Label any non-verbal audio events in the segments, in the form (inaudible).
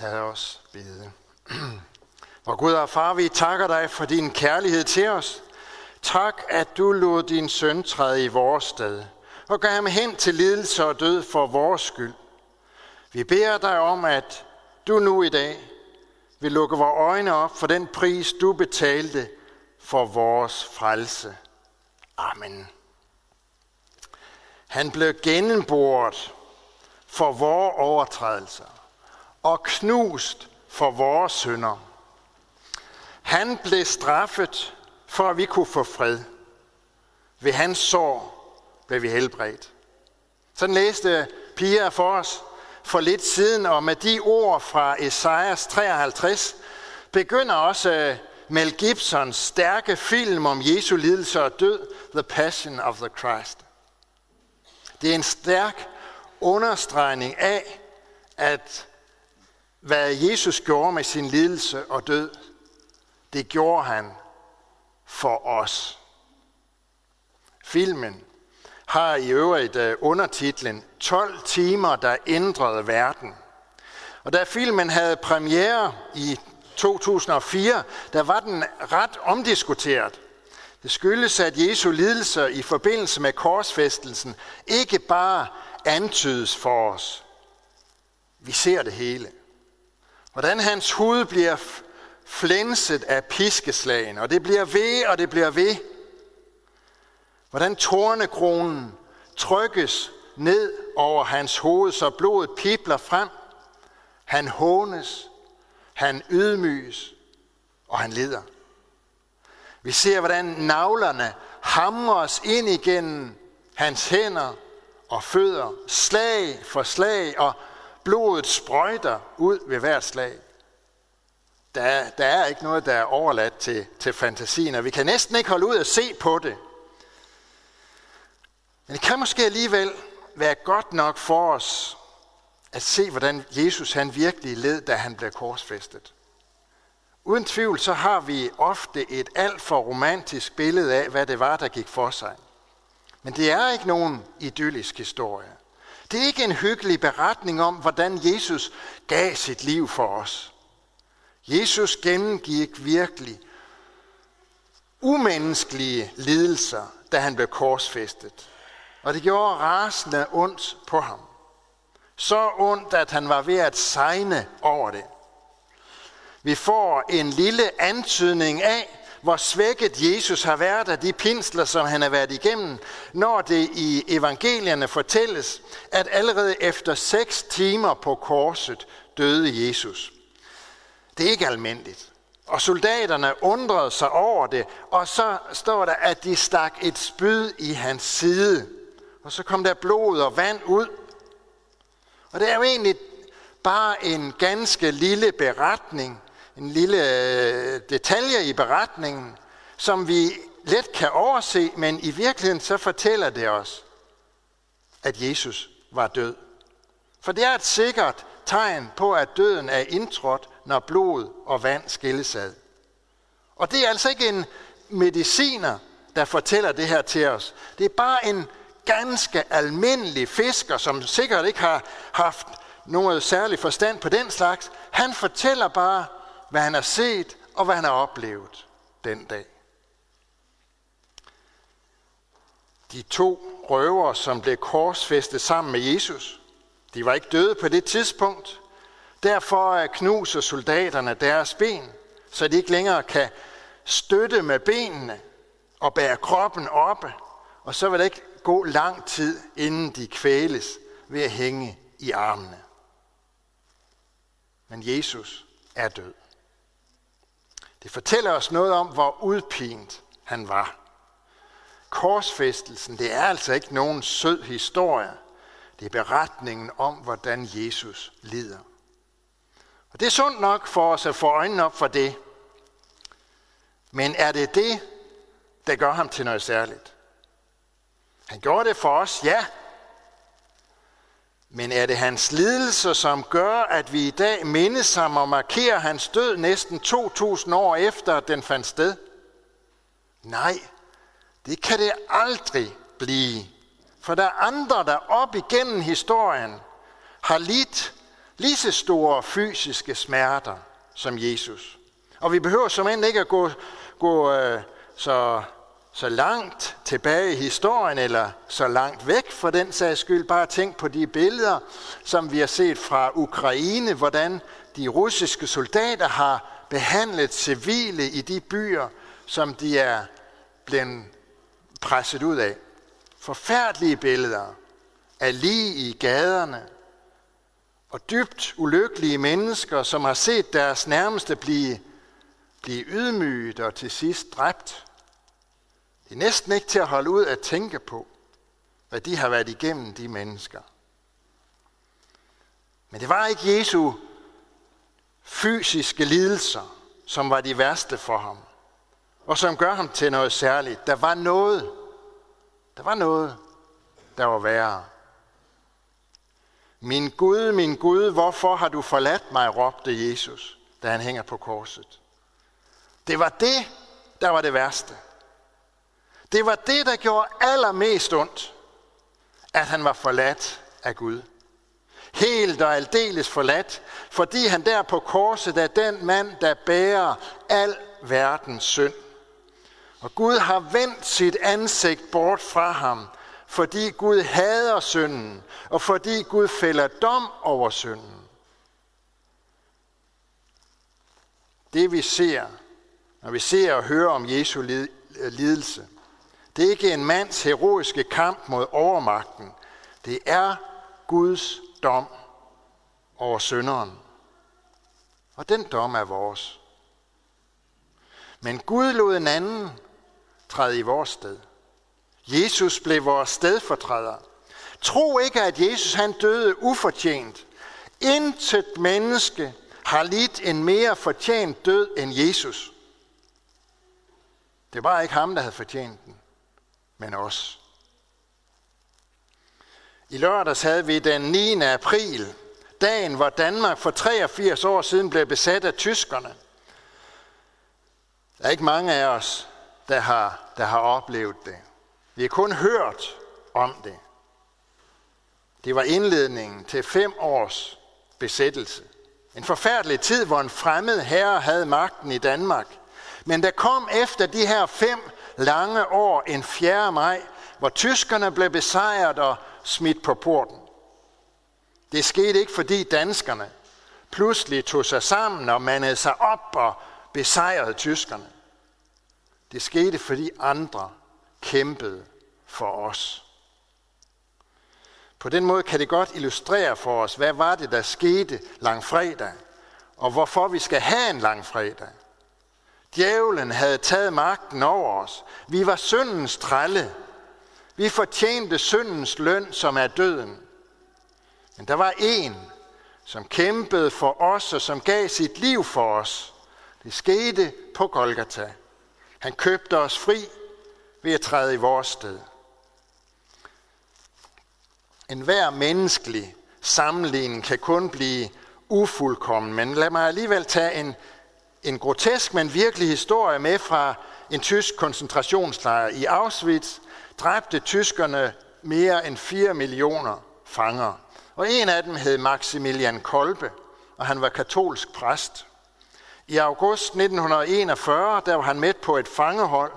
Lad os bede. (clears throat) Hvor Gud og far, vi takker dig for din kærlighed til os. Tak, at du lod din søn træde i vores sted og gav ham hen til lidelse og død for vores skyld. Vi beder dig om, at du nu i dag vil lukke vores øjne op for den pris, du betalte for vores frelse. Amen. Han blev gennemboret for vores overtrædelser og knust for vores synder. Han blev straffet, for at vi kunne få fred. Ved hans sår blev vi helbredt. Sådan læste Pia for os for lidt siden, og med de ord fra Esajas 53 begynder også øh, Mel Gibsons stærke film om Jesu lidelse og død, The Passion of the Christ. Det er en stærk understregning af, at hvad Jesus gjorde med sin lidelse og død, det gjorde han for os. Filmen har i øvrigt øh, undertitlen 12 timer, der ændrede verden. Og da filmen havde premiere i 2004, der var den ret omdiskuteret. Det skyldes, at Jesu lidelser i forbindelse med korsfæstelsen ikke bare antydes for os. Vi ser det hele. Hvordan hans hud bliver flænset af piskeslagen, og det bliver ved, og det bliver ved. Hvordan tornekronen trykkes ned over hans hoved, så blodet pipler frem. Han hånes, han ydmyges, og han lider. Vi ser, hvordan navlerne hamres ind igennem hans hænder og fødder, slag for slag, og blodet sprøjter ud ved hvert slag. Der, der er ikke noget, der er overladt til, til fantasien, og vi kan næsten ikke holde ud at se på det. Men det kan måske alligevel være godt nok for os at se, hvordan Jesus han virkelig led, da han blev korsfæstet. Uden tvivl så har vi ofte et alt for romantisk billede af, hvad det var, der gik for sig. Men det er ikke nogen idyllisk historie. Det er ikke en hyggelig beretning om, hvordan Jesus gav sit liv for os. Jesus gennemgik virkelig umenneskelige lidelser, da han blev korsfæstet. Og det gjorde rasende ondt på ham. Så ondt, at han var ved at sejne over det. Vi får en lille antydning af, hvor svækket Jesus har været af de pinsler, som han har været igennem, når det i evangelierne fortælles, at allerede efter seks timer på korset døde Jesus. Det er ikke almindeligt. Og soldaterne undrede sig over det, og så står der, at de stak et spyd i hans side. Og så kom der blod og vand ud. Og det er jo egentlig bare en ganske lille beretning, en lille øh, detalje i beretningen, som vi let kan overse, men i virkeligheden så fortæller det os, at Jesus var død. For det er et sikkert tegn på, at døden er indtrådt, når blod og vand skilles ad. Og det er altså ikke en mediciner, der fortæller det her til os. Det er bare en ganske almindelig fisker, som sikkert ikke har haft noget særlig forstand på den slags. Han fortæller bare, hvad han har set og hvad han har oplevet den dag. De to røver, som blev korsfæstet sammen med Jesus, de var ikke døde på det tidspunkt. Derfor knuser soldaterne deres ben, så de ikke længere kan støtte med benene og bære kroppen oppe. Og så vil det ikke gå lang tid, inden de kvæles ved at hænge i armene. Men Jesus er død. Det fortæller os noget om, hvor udpint han var. Korsfæstelsen, det er altså ikke nogen sød historie. Det er beretningen om, hvordan Jesus lider. Og det er sundt nok for os at få øjnene op for det. Men er det det, der gør ham til noget særligt? Han gjorde det for os, ja. Men er det hans lidelse, som gør, at vi i dag mindes ham og markerer hans død næsten 2000 år efter, at den fandt sted? Nej, det kan det aldrig blive. For der er andre, der op igennem historien har lidt lige så store fysiske smerter som Jesus. Og vi behøver som end ikke at gå, gå øh, så, så langt tilbage i historien, eller så langt væk for den sags skyld. Bare tænk på de billeder, som vi har set fra Ukraine, hvordan de russiske soldater har behandlet civile i de byer, som de er blevet presset ud af. Forfærdelige billeder af lige i gaderne, og dybt ulykkelige mennesker, som har set deres nærmeste blive, blive ydmyget og til sidst dræbt. Det er næsten ikke til at holde ud at tænke på, hvad de har været igennem, de mennesker. Men det var ikke Jesu fysiske lidelser, som var de værste for ham, og som gør ham til noget særligt. Der var noget, der var noget, der var værre. Min Gud, min Gud, hvorfor har du forladt mig, råbte Jesus, da han hænger på korset. Det var det, der var det værste. Det var det, der gjorde allermest ondt, at han var forladt af Gud. Helt og aldeles forladt, fordi han der på korset er den mand, der bærer al verdens synd. Og Gud har vendt sit ansigt bort fra ham, fordi Gud hader synden, og fordi Gud fælder dom over synden. Det vi ser, når vi ser og hører om Jesu lidelse, det er ikke en mands heroiske kamp mod overmagten. Det er Guds dom over synderen. Og den dom er vores. Men Gud lod en anden træde i vores sted. Jesus blev vores stedfortræder. Tro ikke, at Jesus han døde ufortjent. Intet menneske har lidt en mere fortjent død end Jesus. Det var ikke ham, der havde fortjent den, men os. I lørdags havde vi den 9. april, dagen hvor Danmark for 83 år siden blev besat af tyskerne. Der er ikke mange af os, der har, der har oplevet det. Vi har kun hørt om det. Det var indledningen til fem års besættelse. En forfærdelig tid, hvor en fremmed herre havde magten i Danmark. Men der kom efter de her fem lange år en 4. maj, hvor tyskerne blev besejret og smidt på porten. Det skete ikke, fordi danskerne pludselig tog sig sammen og mandede sig op og besejrede tyskerne. Det skete, fordi andre kæmpede for os. På den måde kan det godt illustrere for os, hvad var det, der skete langfredag, og hvorfor vi skal have en langfredag. Djævlen havde taget magten over os. Vi var syndens trælle. Vi fortjente syndens løn, som er døden. Men der var en, som kæmpede for os og som gav sit liv for os. Det skete på Golgata. Han købte os fri ved at træde i vores sted. En hver menneskelig sammenligning kan kun blive ufuldkommen, men lad mig alligevel tage en, en grotesk, men virkelig historie med fra en tysk koncentrationslejr. I Auschwitz dræbte tyskerne mere end 4 millioner fanger. Og en af dem hed Maximilian Kolbe, og han var katolsk præst. I august 1941, der var han med på et fangehold,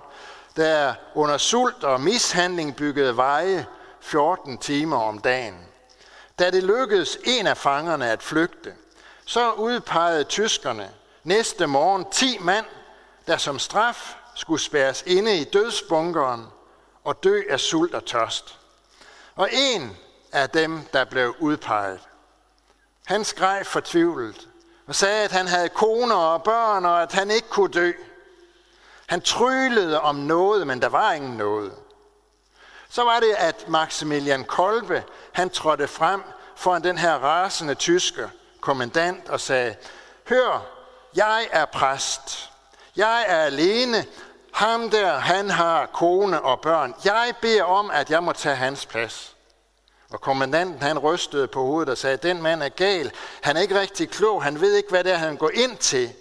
der under sult og mishandling byggede veje 14 timer om dagen. Da det lykkedes en af fangerne at flygte, så udpegede tyskerne næste morgen 10 mand, der som straf skulle spærres inde i dødsbunkeren og dø af sult og tørst. Og en af dem, der blev udpeget, han skreg fortvivlet og sagde, at han havde koner og børn, og at han ikke kunne dø. Han trylede om noget, men der var ingen noget. Så var det, at Maximilian Kolbe, han trådte frem foran den her rasende tyske kommandant og sagde, Hør, jeg er præst. Jeg er alene. Ham der, han har kone og børn. Jeg beder om, at jeg må tage hans plads. Og kommandanten han rystede på hovedet og sagde, den mand er gal. Han er ikke rigtig klog. Han ved ikke, hvad det er, han går ind til.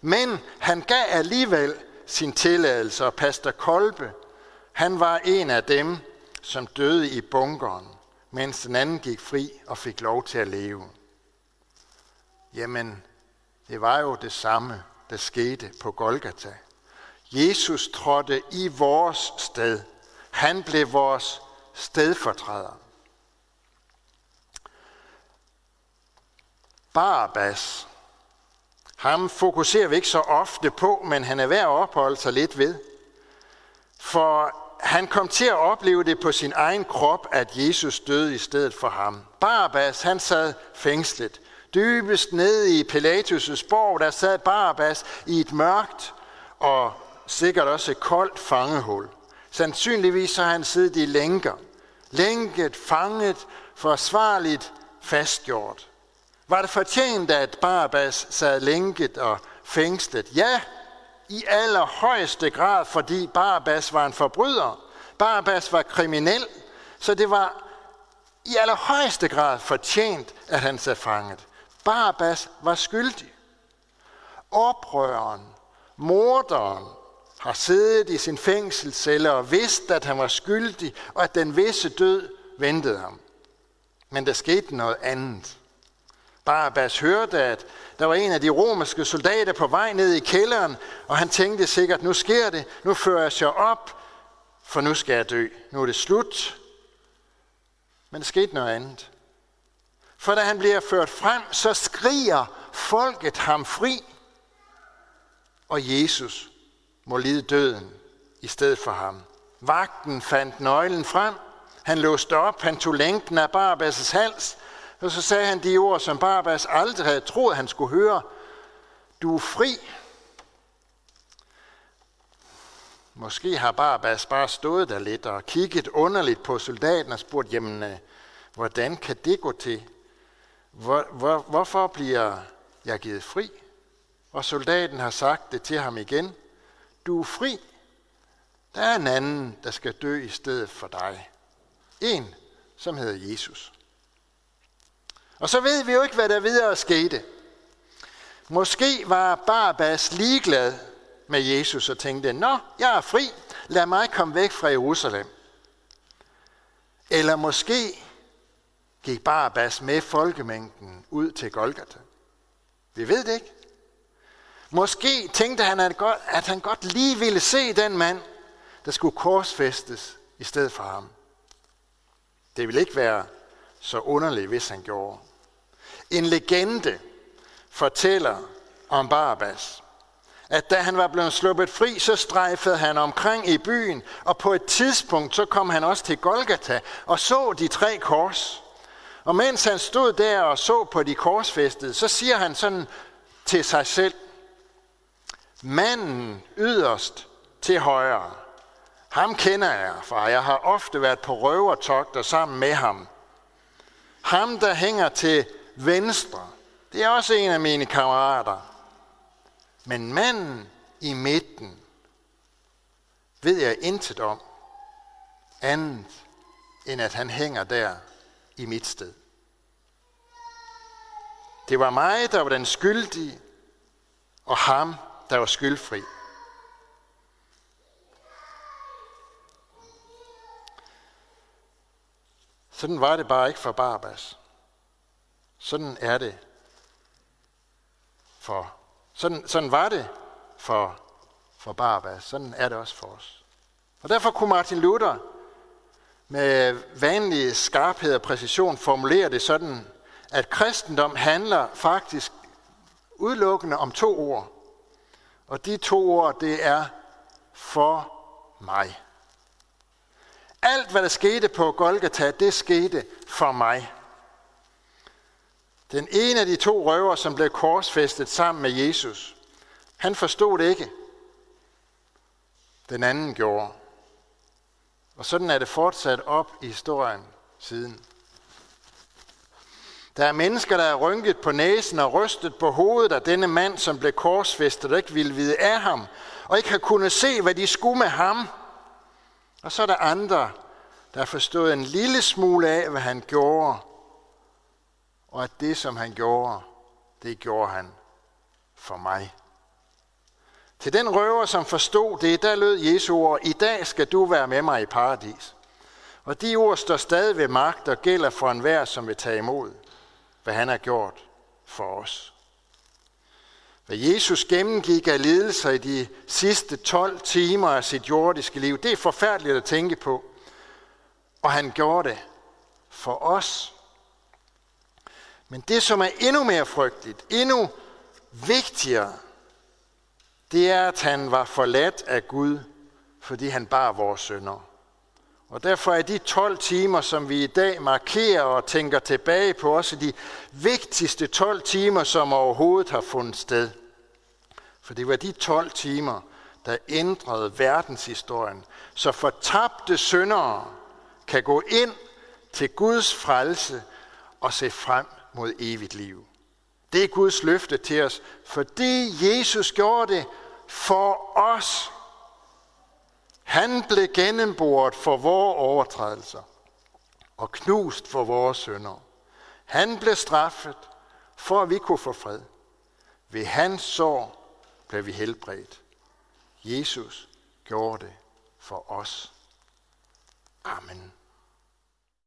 Men han gav alligevel sin tilladelse, og pastor Kolbe, han var en af dem, som døde i bunkeren, mens den anden gik fri og fik lov til at leve. Jamen, det var jo det samme, der skete på Golgata. Jesus trådte i vores sted. Han blev vores stedfortræder. Barabbas, ham fokuserer vi ikke så ofte på, men han er værd at opholde sig lidt ved. For han kom til at opleve det på sin egen krop, at Jesus døde i stedet for ham. Barabbas, han sad fængslet. Dybest nede i Pilatus' borg, der sad Barabbas i et mørkt og sikkert også et koldt fangehul. Sandsynligvis har han siddet i lænker. Lænket, fanget, forsvarligt fastgjort. Var det fortjent, at Barabbas sad lænket og fængslet? Ja, i allerhøjeste grad, fordi Barabbas var en forbryder. Barabbas var kriminel, så det var i allerhøjeste grad fortjent, at han sad fanget. Barabbas var skyldig. Oprøreren, morderen, har siddet i sin fængselscelle og vidst, at han var skyldig, og at den visse død ventede ham. Men der skete noget andet. Barabbas hørte, at der var en af de romerske soldater på vej ned i kælderen, og han tænkte sikkert, nu sker det, nu fører jeg sig op, for nu skal jeg dø. Nu er det slut. Men der skete noget andet. For da han bliver ført frem, så skriger folket ham fri, og Jesus må lide døden i stedet for ham. Vagten fandt nøglen frem. Han låste op, han tog længden af Barabbas' hals, og så sagde han de ord, som Barabbas aldrig havde troet, han skulle høre. Du er fri. Måske har Barabbas bare stået der lidt og kigget underligt på soldaten og spurgt, jamen, øh, hvordan kan det gå til? Hvor, hvor, hvorfor bliver jeg givet fri? Og soldaten har sagt det til ham igen. Du er fri. Der er en anden, der skal dø i stedet for dig. En, som hedder Jesus. Og så ved vi jo ikke, hvad der videre skete. Måske var Barabbas ligeglad med Jesus og tænkte, Nå, jeg er fri, lad mig komme væk fra Jerusalem. Eller måske gik Barabbas med folkemængden ud til Golgata. Vi ved det ikke. Måske tænkte han, at, godt, at han godt lige ville se den mand, der skulle korsfæstes i stedet for ham. Det ville ikke være så underligt, hvis han gjorde. En legende fortæller om Barabbas, at da han var blevet sluppet fri, så strejfede han omkring i byen, og på et tidspunkt så kom han også til Golgata og så de tre kors. Og mens han stod der og så på de korsfæstede, så siger han sådan til sig selv, manden yderst til højre, ham kender jeg, for jeg har ofte været på røvertogter sammen med ham. Ham, der hænger til venstre, det er også en af mine kammerater. Men manden i midten ved jeg intet om, andet end at han hænger der i mit sted. Det var mig, der var den skyldige, og ham, der var skyldfri. Sådan var det bare ikke for Barbas. Sådan er det for sådan, sådan var det for, for Barbas. Sådan er det også for os. Og derfor kunne Martin Luther med vanlig skarphed og præcision formulere det sådan, at kristendom handler faktisk udelukkende om to ord. Og de to ord, det er for mig. Alt, hvad der skete på Golgata, det skete for mig. Den ene af de to røver, som blev korsfæstet sammen med Jesus, han forstod det ikke. Den anden gjorde. Og sådan er det fortsat op i historien siden. Der er mennesker, der er rynket på næsen og rystet på hovedet af denne mand, som blev korsfæstet og ikke ville vide af ham, og ikke har kunnet se, hvad de skulle med ham. Og så er der andre, der har forstået en lille smule af, hvad han gjorde, og at det, som han gjorde, det gjorde han for mig. Til den røver, som forstod det, der lød Jesu ord, i dag skal du være med mig i paradis. Og de ord står stadig ved magt og gælder for enhver, som vil tage imod, hvad han har gjort for os. Hvad Jesus gennemgik af lidelser i de sidste 12 timer af sit jordiske liv, det er forfærdeligt at tænke på. Og han gjorde det for os. Men det, som er endnu mere frygteligt, endnu vigtigere, det er, at han var forladt af Gud, fordi han bar vores sønder. Og derfor er de 12 timer, som vi i dag markerer og tænker tilbage på, også de vigtigste 12 timer, som overhovedet har fundet sted. For det var de 12 timer, der ændrede verdenshistorien, så fortabte syndere kan gå ind til Guds frelse og se frem mod evigt liv. Det er Guds løfte til os, fordi Jesus gjorde det for os. Han blev gennemboret for vores overtrædelser og knust for vores synder. Han blev straffet, for at vi kunne få fred. Ved hans sår blev vi helbredt. Jesus gjorde det for os. Amen.